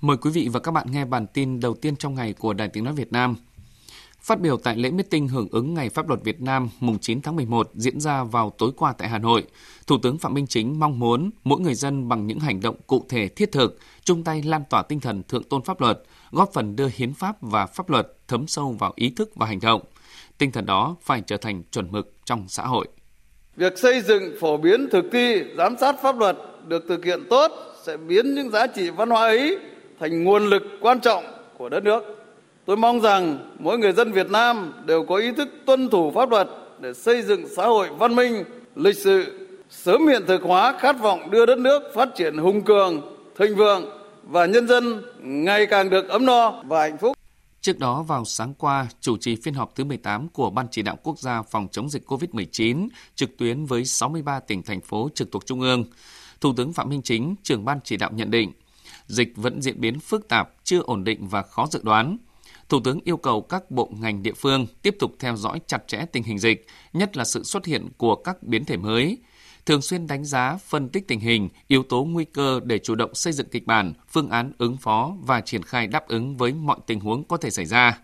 Mời quý vị và các bạn nghe bản tin đầu tiên trong ngày của Đài Tiếng Nói Việt Nam. Phát biểu tại lễ meeting hưởng ứng Ngày Pháp luật Việt Nam mùng 9 tháng 11 diễn ra vào tối qua tại Hà Nội, Thủ tướng Phạm Minh Chính mong muốn mỗi người dân bằng những hành động cụ thể thiết thực, chung tay lan tỏa tinh thần thượng tôn pháp luật, góp phần đưa hiến pháp và pháp luật thấm sâu vào ý thức và hành động. Tinh thần đó phải trở thành chuẩn mực trong xã hội. Việc xây dựng phổ biến thực thi giám sát pháp luật được thực hiện tốt sẽ biến những giá trị văn hóa ấy thành nguồn lực quan trọng của đất nước. Tôi mong rằng mỗi người dân Việt Nam đều có ý thức tuân thủ pháp luật để xây dựng xã hội văn minh, lịch sự, sớm hiện thực hóa khát vọng đưa đất nước phát triển hùng cường, thịnh vượng và nhân dân ngày càng được ấm no và hạnh phúc. Trước đó vào sáng qua, chủ trì phiên họp thứ 18 của Ban chỉ đạo quốc gia phòng chống dịch COVID-19 trực tuyến với 63 tỉnh thành phố trực thuộc trung ương. Thủ tướng Phạm Minh Chính, trưởng ban chỉ đạo nhận định, dịch vẫn diễn biến phức tạp, chưa ổn định và khó dự đoán. Thủ tướng yêu cầu các bộ ngành địa phương tiếp tục theo dõi chặt chẽ tình hình dịch, nhất là sự xuất hiện của các biến thể mới, thường xuyên đánh giá, phân tích tình hình, yếu tố nguy cơ để chủ động xây dựng kịch bản, phương án ứng phó và triển khai đáp ứng với mọi tình huống có thể xảy ra.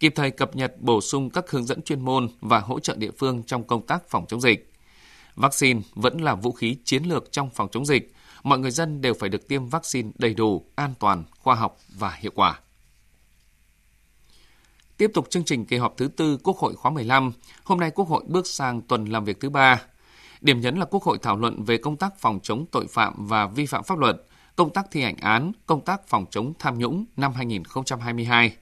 Kịp thời cập nhật bổ sung các hướng dẫn chuyên môn và hỗ trợ địa phương trong công tác phòng chống dịch. Vaccine vẫn là vũ khí chiến lược trong phòng chống dịch. Mọi người dân đều phải được tiêm vaccine đầy đủ, an toàn, khoa học và hiệu quả. Tiếp tục chương trình kỳ họp thứ tư Quốc hội khóa 15, hôm nay Quốc hội bước sang tuần làm việc thứ ba. Điểm nhấn là Quốc hội thảo luận về công tác phòng chống tội phạm và vi phạm pháp luật, công tác thi hành án, công tác phòng chống tham nhũng năm 2022.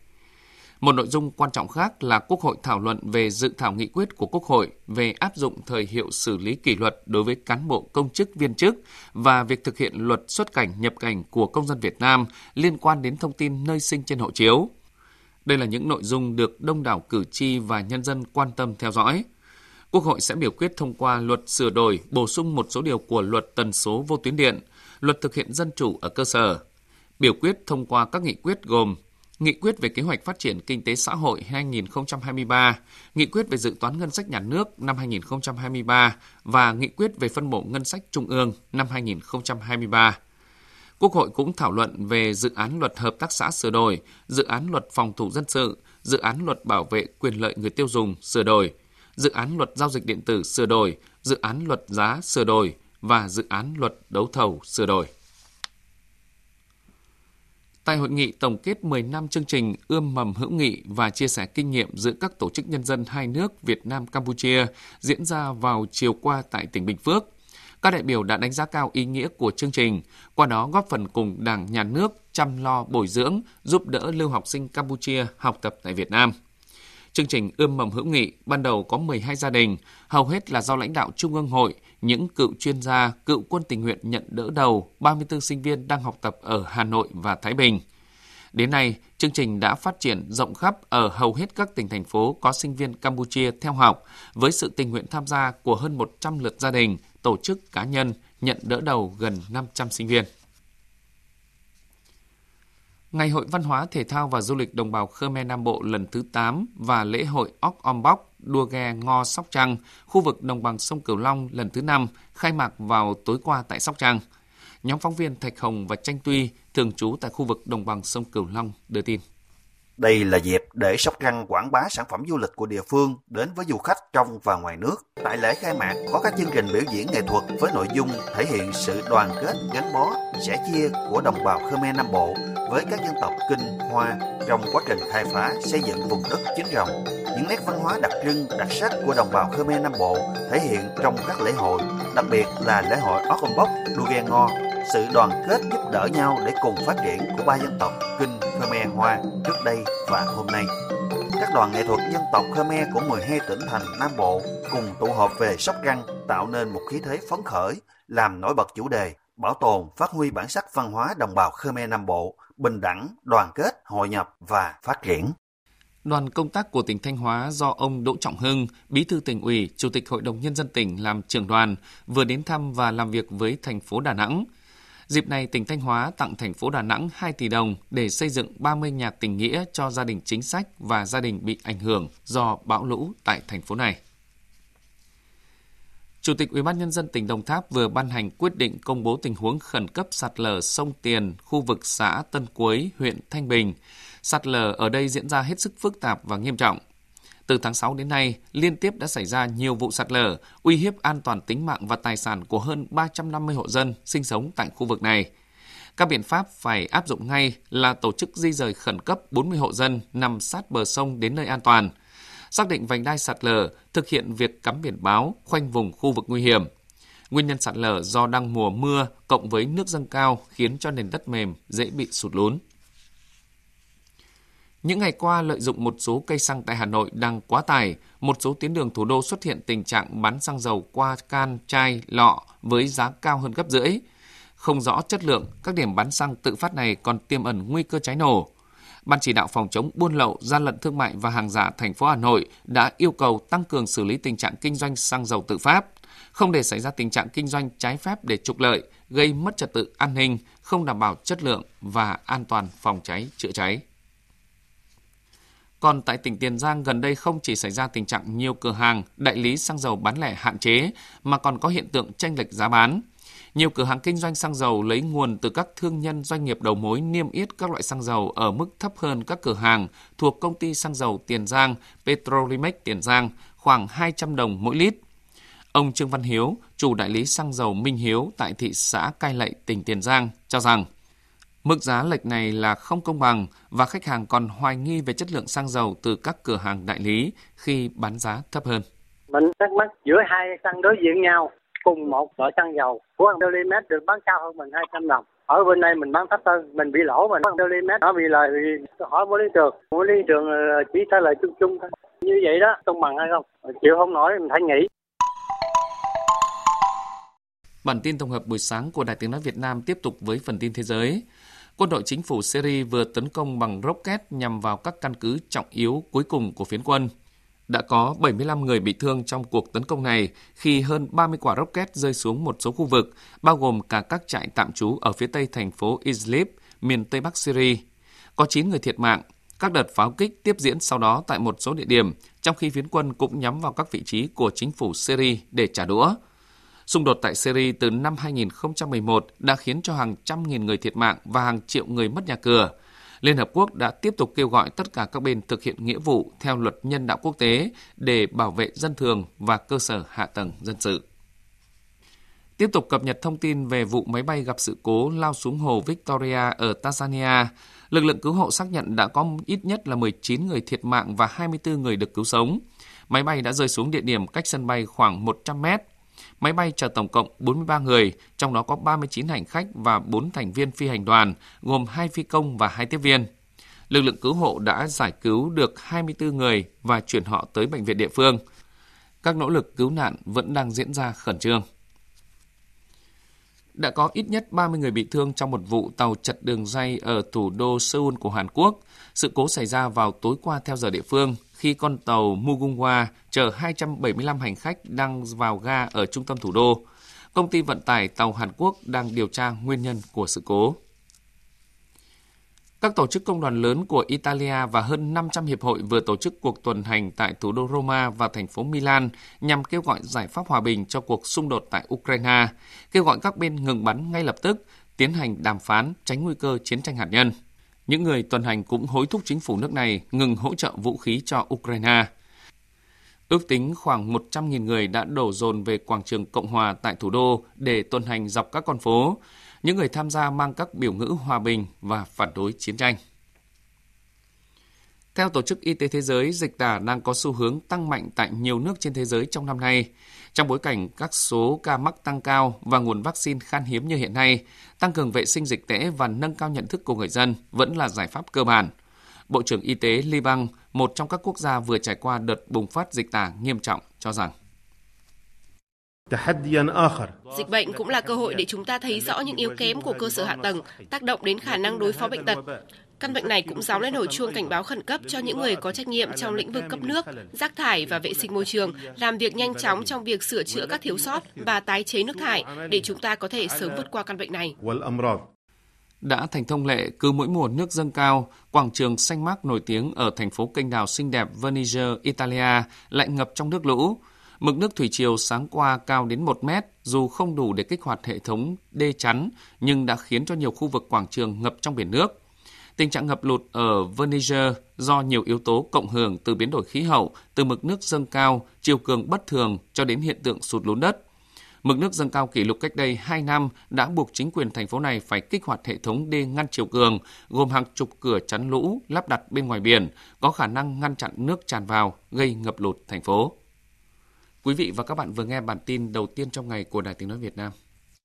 Một nội dung quan trọng khác là Quốc hội thảo luận về dự thảo nghị quyết của Quốc hội về áp dụng thời hiệu xử lý kỷ luật đối với cán bộ công chức viên chức và việc thực hiện luật xuất cảnh nhập cảnh của công dân Việt Nam liên quan đến thông tin nơi sinh trên hộ chiếu. Đây là những nội dung được đông đảo cử tri và nhân dân quan tâm theo dõi. Quốc hội sẽ biểu quyết thông qua luật sửa đổi, bổ sung một số điều của luật tần số vô tuyến điện, luật thực hiện dân chủ ở cơ sở. Biểu quyết thông qua các nghị quyết gồm Nghị quyết về kế hoạch phát triển kinh tế xã hội 2023, Nghị quyết về dự toán ngân sách nhà nước năm 2023 và Nghị quyết về phân bổ ngân sách trung ương năm 2023. Quốc hội cũng thảo luận về dự án luật hợp tác xã sửa đổi, dự án luật phòng thủ dân sự, dự án luật bảo vệ quyền lợi người tiêu dùng sửa đổi, dự án luật giao dịch điện tử sửa đổi, dự án luật giá sửa đổi và dự án luật đấu thầu sửa đổi. Tại hội nghị tổng kết 10 năm chương trình ươm mầm hữu nghị và chia sẻ kinh nghiệm giữa các tổ chức nhân dân hai nước Việt Nam Campuchia diễn ra vào chiều qua tại tỉnh Bình Phước, các đại biểu đã đánh giá cao ý nghĩa của chương trình, qua đó góp phần cùng Đảng, Nhà nước chăm lo bồi dưỡng, giúp đỡ lưu học sinh Campuchia học tập tại Việt Nam. Chương trình ươm mầm hữu nghị ban đầu có 12 gia đình, hầu hết là do lãnh đạo Trung ương hội, những cựu chuyên gia, cựu quân tình nguyện nhận đỡ đầu 34 sinh viên đang học tập ở Hà Nội và Thái Bình. Đến nay, chương trình đã phát triển rộng khắp ở hầu hết các tỉnh thành phố có sinh viên Campuchia theo học, với sự tình nguyện tham gia của hơn 100 lượt gia đình, tổ chức cá nhân nhận đỡ đầu gần 500 sinh viên. Ngày hội văn hóa thể thao và du lịch đồng bào Khmer Nam Bộ lần thứ 8 và lễ hội Óc Om Bóc đua ghe Ngo Sóc Trăng, khu vực đồng bằng sông Cửu Long lần thứ 5 khai mạc vào tối qua tại Sóc Trăng. Nhóm phóng viên Thạch Hồng và Tranh Tuy thường trú tại khu vực đồng bằng sông Cửu Long đưa tin. Đây là dịp để Sóc Trăng quảng bá sản phẩm du lịch của địa phương đến với du khách trong và ngoài nước. Tại lễ khai mạc có các chương trình biểu diễn nghệ thuật với nội dung thể hiện sự đoàn kết, gắn bó, sẻ chia của đồng bào Khmer Nam Bộ với các dân tộc Kinh, Hoa trong quá trình khai phá xây dựng vùng đất chính rồng. Những nét văn hóa đặc trưng, đặc sắc của đồng bào Khmer Nam Bộ thể hiện trong các lễ hội, đặc biệt là lễ hội Okombok, Đua Ghe Ngo sự đoàn kết giúp đỡ nhau để cùng phát triển của ba dân tộc Kinh, Khmer, Hoa trước đây và hôm nay. Các đoàn nghệ thuật dân tộc Khmer của 12 tỉnh thành Nam Bộ cùng tụ họp về Sóc Trăng tạo nên một khí thế phấn khởi, làm nổi bật chủ đề bảo tồn, phát huy bản sắc văn hóa đồng bào Khmer Nam Bộ, bình đẳng, đoàn kết, hội nhập và phát triển. Đoàn công tác của tỉnh Thanh Hóa do ông Đỗ Trọng Hưng, Bí thư tỉnh ủy, Chủ tịch Hội đồng Nhân dân tỉnh làm trưởng đoàn, vừa đến thăm và làm việc với thành phố Đà Nẵng – Dịp này, tỉnh Thanh Hóa tặng thành phố Đà Nẵng 2 tỷ đồng để xây dựng 30 nhà tình nghĩa cho gia đình chính sách và gia đình bị ảnh hưởng do bão lũ tại thành phố này. Chủ tịch Ủy ban nhân dân tỉnh Đồng Tháp vừa ban hành quyết định công bố tình huống khẩn cấp sạt lở sông Tiền, khu vực xã Tân Quế, huyện Thanh Bình. Sạt lở ở đây diễn ra hết sức phức tạp và nghiêm trọng. Từ tháng 6 đến nay, liên tiếp đã xảy ra nhiều vụ sạt lở, uy hiếp an toàn tính mạng và tài sản của hơn 350 hộ dân sinh sống tại khu vực này. Các biện pháp phải áp dụng ngay là tổ chức di rời khẩn cấp 40 hộ dân nằm sát bờ sông đến nơi an toàn, xác định vành đai sạt lở, thực hiện việc cắm biển báo, khoanh vùng khu vực nguy hiểm. Nguyên nhân sạt lở do đang mùa mưa cộng với nước dâng cao khiến cho nền đất mềm dễ bị sụt lún. Những ngày qua, lợi dụng một số cây xăng tại Hà Nội đang quá tải, một số tuyến đường thủ đô xuất hiện tình trạng bán xăng dầu qua can, chai, lọ với giá cao hơn gấp rưỡi. Không rõ chất lượng, các điểm bán xăng tự phát này còn tiềm ẩn nguy cơ cháy nổ. Ban chỉ đạo phòng chống buôn lậu, gian lận thương mại và hàng giả thành phố Hà Nội đã yêu cầu tăng cường xử lý tình trạng kinh doanh xăng dầu tự phát, không để xảy ra tình trạng kinh doanh trái phép để trục lợi, gây mất trật tự an ninh, không đảm bảo chất lượng và an toàn phòng cháy chữa cháy. Còn tại tỉnh Tiền Giang gần đây không chỉ xảy ra tình trạng nhiều cửa hàng, đại lý xăng dầu bán lẻ hạn chế mà còn có hiện tượng tranh lệch giá bán. Nhiều cửa hàng kinh doanh xăng dầu lấy nguồn từ các thương nhân doanh nghiệp đầu mối niêm yết các loại xăng dầu ở mức thấp hơn các cửa hàng thuộc công ty xăng dầu Tiền Giang, Petrolimex Tiền Giang khoảng 200 đồng mỗi lít. Ông Trương Văn Hiếu, chủ đại lý xăng dầu Minh Hiếu tại thị xã Cai Lậy, tỉnh Tiền Giang cho rằng Mức giá lệch này là không công bằng và khách hàng còn hoài nghi về chất lượng xăng dầu từ các cửa hàng đại lý khi bán giá thấp hơn. Mình thắc mắc giữa hai xăng đối diện nhau, cùng một loại xăng dầu của Dolimet được bán cao hơn mình 200 đồng. Ở bên đây mình bán thấp hơn, mình bị lỗ mình Dolimet nó bị lời vì hỏi mỗi lý trường, mỗi lý trường chỉ trả lời chung chung thôi. Như vậy đó, công bằng hay không? Chịu không nổi mình phải nghỉ. Bản tin tổng hợp buổi sáng của Đài Tiếng Nói Việt Nam tiếp tục với phần tin thế giới. Quân đội chính phủ Syria vừa tấn công bằng rocket nhằm vào các căn cứ trọng yếu cuối cùng của phiến quân. Đã có 75 người bị thương trong cuộc tấn công này khi hơn 30 quả rocket rơi xuống một số khu vực, bao gồm cả các trại tạm trú ở phía tây thành phố Idlib, miền tây bắc Syria. Có 9 người thiệt mạng. Các đợt pháo kích tiếp diễn sau đó tại một số địa điểm, trong khi phiến quân cũng nhắm vào các vị trí của chính phủ Syria để trả đũa. Xung đột tại Syria từ năm 2011 đã khiến cho hàng trăm nghìn người thiệt mạng và hàng triệu người mất nhà cửa. Liên Hợp Quốc đã tiếp tục kêu gọi tất cả các bên thực hiện nghĩa vụ theo luật nhân đạo quốc tế để bảo vệ dân thường và cơ sở hạ tầng dân sự. Tiếp tục cập nhật thông tin về vụ máy bay gặp sự cố lao xuống hồ Victoria ở Tanzania, lực lượng cứu hộ xác nhận đã có ít nhất là 19 người thiệt mạng và 24 người được cứu sống. Máy bay đã rơi xuống địa điểm cách sân bay khoảng 100 mét Máy bay chở tổng cộng 43 người, trong đó có 39 hành khách và 4 thành viên phi hành đoàn, gồm 2 phi công và 2 tiếp viên. Lực lượng cứu hộ đã giải cứu được 24 người và chuyển họ tới bệnh viện địa phương. Các nỗ lực cứu nạn vẫn đang diễn ra khẩn trương. Đã có ít nhất 30 người bị thương trong một vụ tàu chật đường dây ở thủ đô Seoul của Hàn Quốc. Sự cố xảy ra vào tối qua theo giờ địa phương, khi con tàu Mugunghwa chở 275 hành khách đang vào ga ở trung tâm thủ đô. Công ty vận tải tàu Hàn Quốc đang điều tra nguyên nhân của sự cố. Các tổ chức công đoàn lớn của Italia và hơn 500 hiệp hội vừa tổ chức cuộc tuần hành tại thủ đô Roma và thành phố Milan nhằm kêu gọi giải pháp hòa bình cho cuộc xung đột tại Ukraine, kêu gọi các bên ngừng bắn ngay lập tức, tiến hành đàm phán tránh nguy cơ chiến tranh hạt nhân. Những người tuần hành cũng hối thúc chính phủ nước này ngừng hỗ trợ vũ khí cho Ukraine. Ước tính khoảng 100.000 người đã đổ dồn về quảng trường Cộng hòa tại thủ đô để tuần hành dọc các con phố. Những người tham gia mang các biểu ngữ hòa bình và phản đối chiến tranh. Theo Tổ chức Y tế Thế giới, dịch tả đang có xu hướng tăng mạnh tại nhiều nước trên thế giới trong năm nay. Trong bối cảnh các số ca mắc tăng cao và nguồn vaccine khan hiếm như hiện nay, tăng cường vệ sinh dịch tễ và nâng cao nhận thức của người dân vẫn là giải pháp cơ bản. Bộ trưởng Y tế Liban, một trong các quốc gia vừa trải qua đợt bùng phát dịch tả nghiêm trọng, cho rằng Dịch bệnh cũng là cơ hội để chúng ta thấy rõ những yếu kém của cơ sở hạ tầng, tác động đến khả năng đối phó bệnh tật. Căn bệnh này cũng giáo lên hồi chuông cảnh báo khẩn cấp cho những người có trách nhiệm trong lĩnh vực cấp nước, rác thải và vệ sinh môi trường, làm việc nhanh chóng trong việc sửa chữa các thiếu sót và tái chế nước thải để chúng ta có thể sớm vượt qua căn bệnh này. Đã thành thông lệ, cứ mỗi mùa nước dâng cao, quảng trường xanh mát nổi tiếng ở thành phố kênh đào xinh đẹp Venice, Italia lại ngập trong nước lũ. Mực nước thủy triều sáng qua cao đến 1 mét, dù không đủ để kích hoạt hệ thống đê chắn, nhưng đã khiến cho nhiều khu vực quảng trường ngập trong biển nước. Tình trạng ngập lụt ở Venice do nhiều yếu tố cộng hưởng từ biến đổi khí hậu, từ mực nước dâng cao, chiều cường bất thường cho đến hiện tượng sụt lún đất. Mực nước dâng cao kỷ lục cách đây 2 năm đã buộc chính quyền thành phố này phải kích hoạt hệ thống đê ngăn chiều cường, gồm hàng chục cửa chắn lũ lắp đặt bên ngoài biển, có khả năng ngăn chặn nước tràn vào, gây ngập lụt thành phố. Quý vị và các bạn vừa nghe bản tin đầu tiên trong ngày của Đài Tiếng Nói Việt Nam.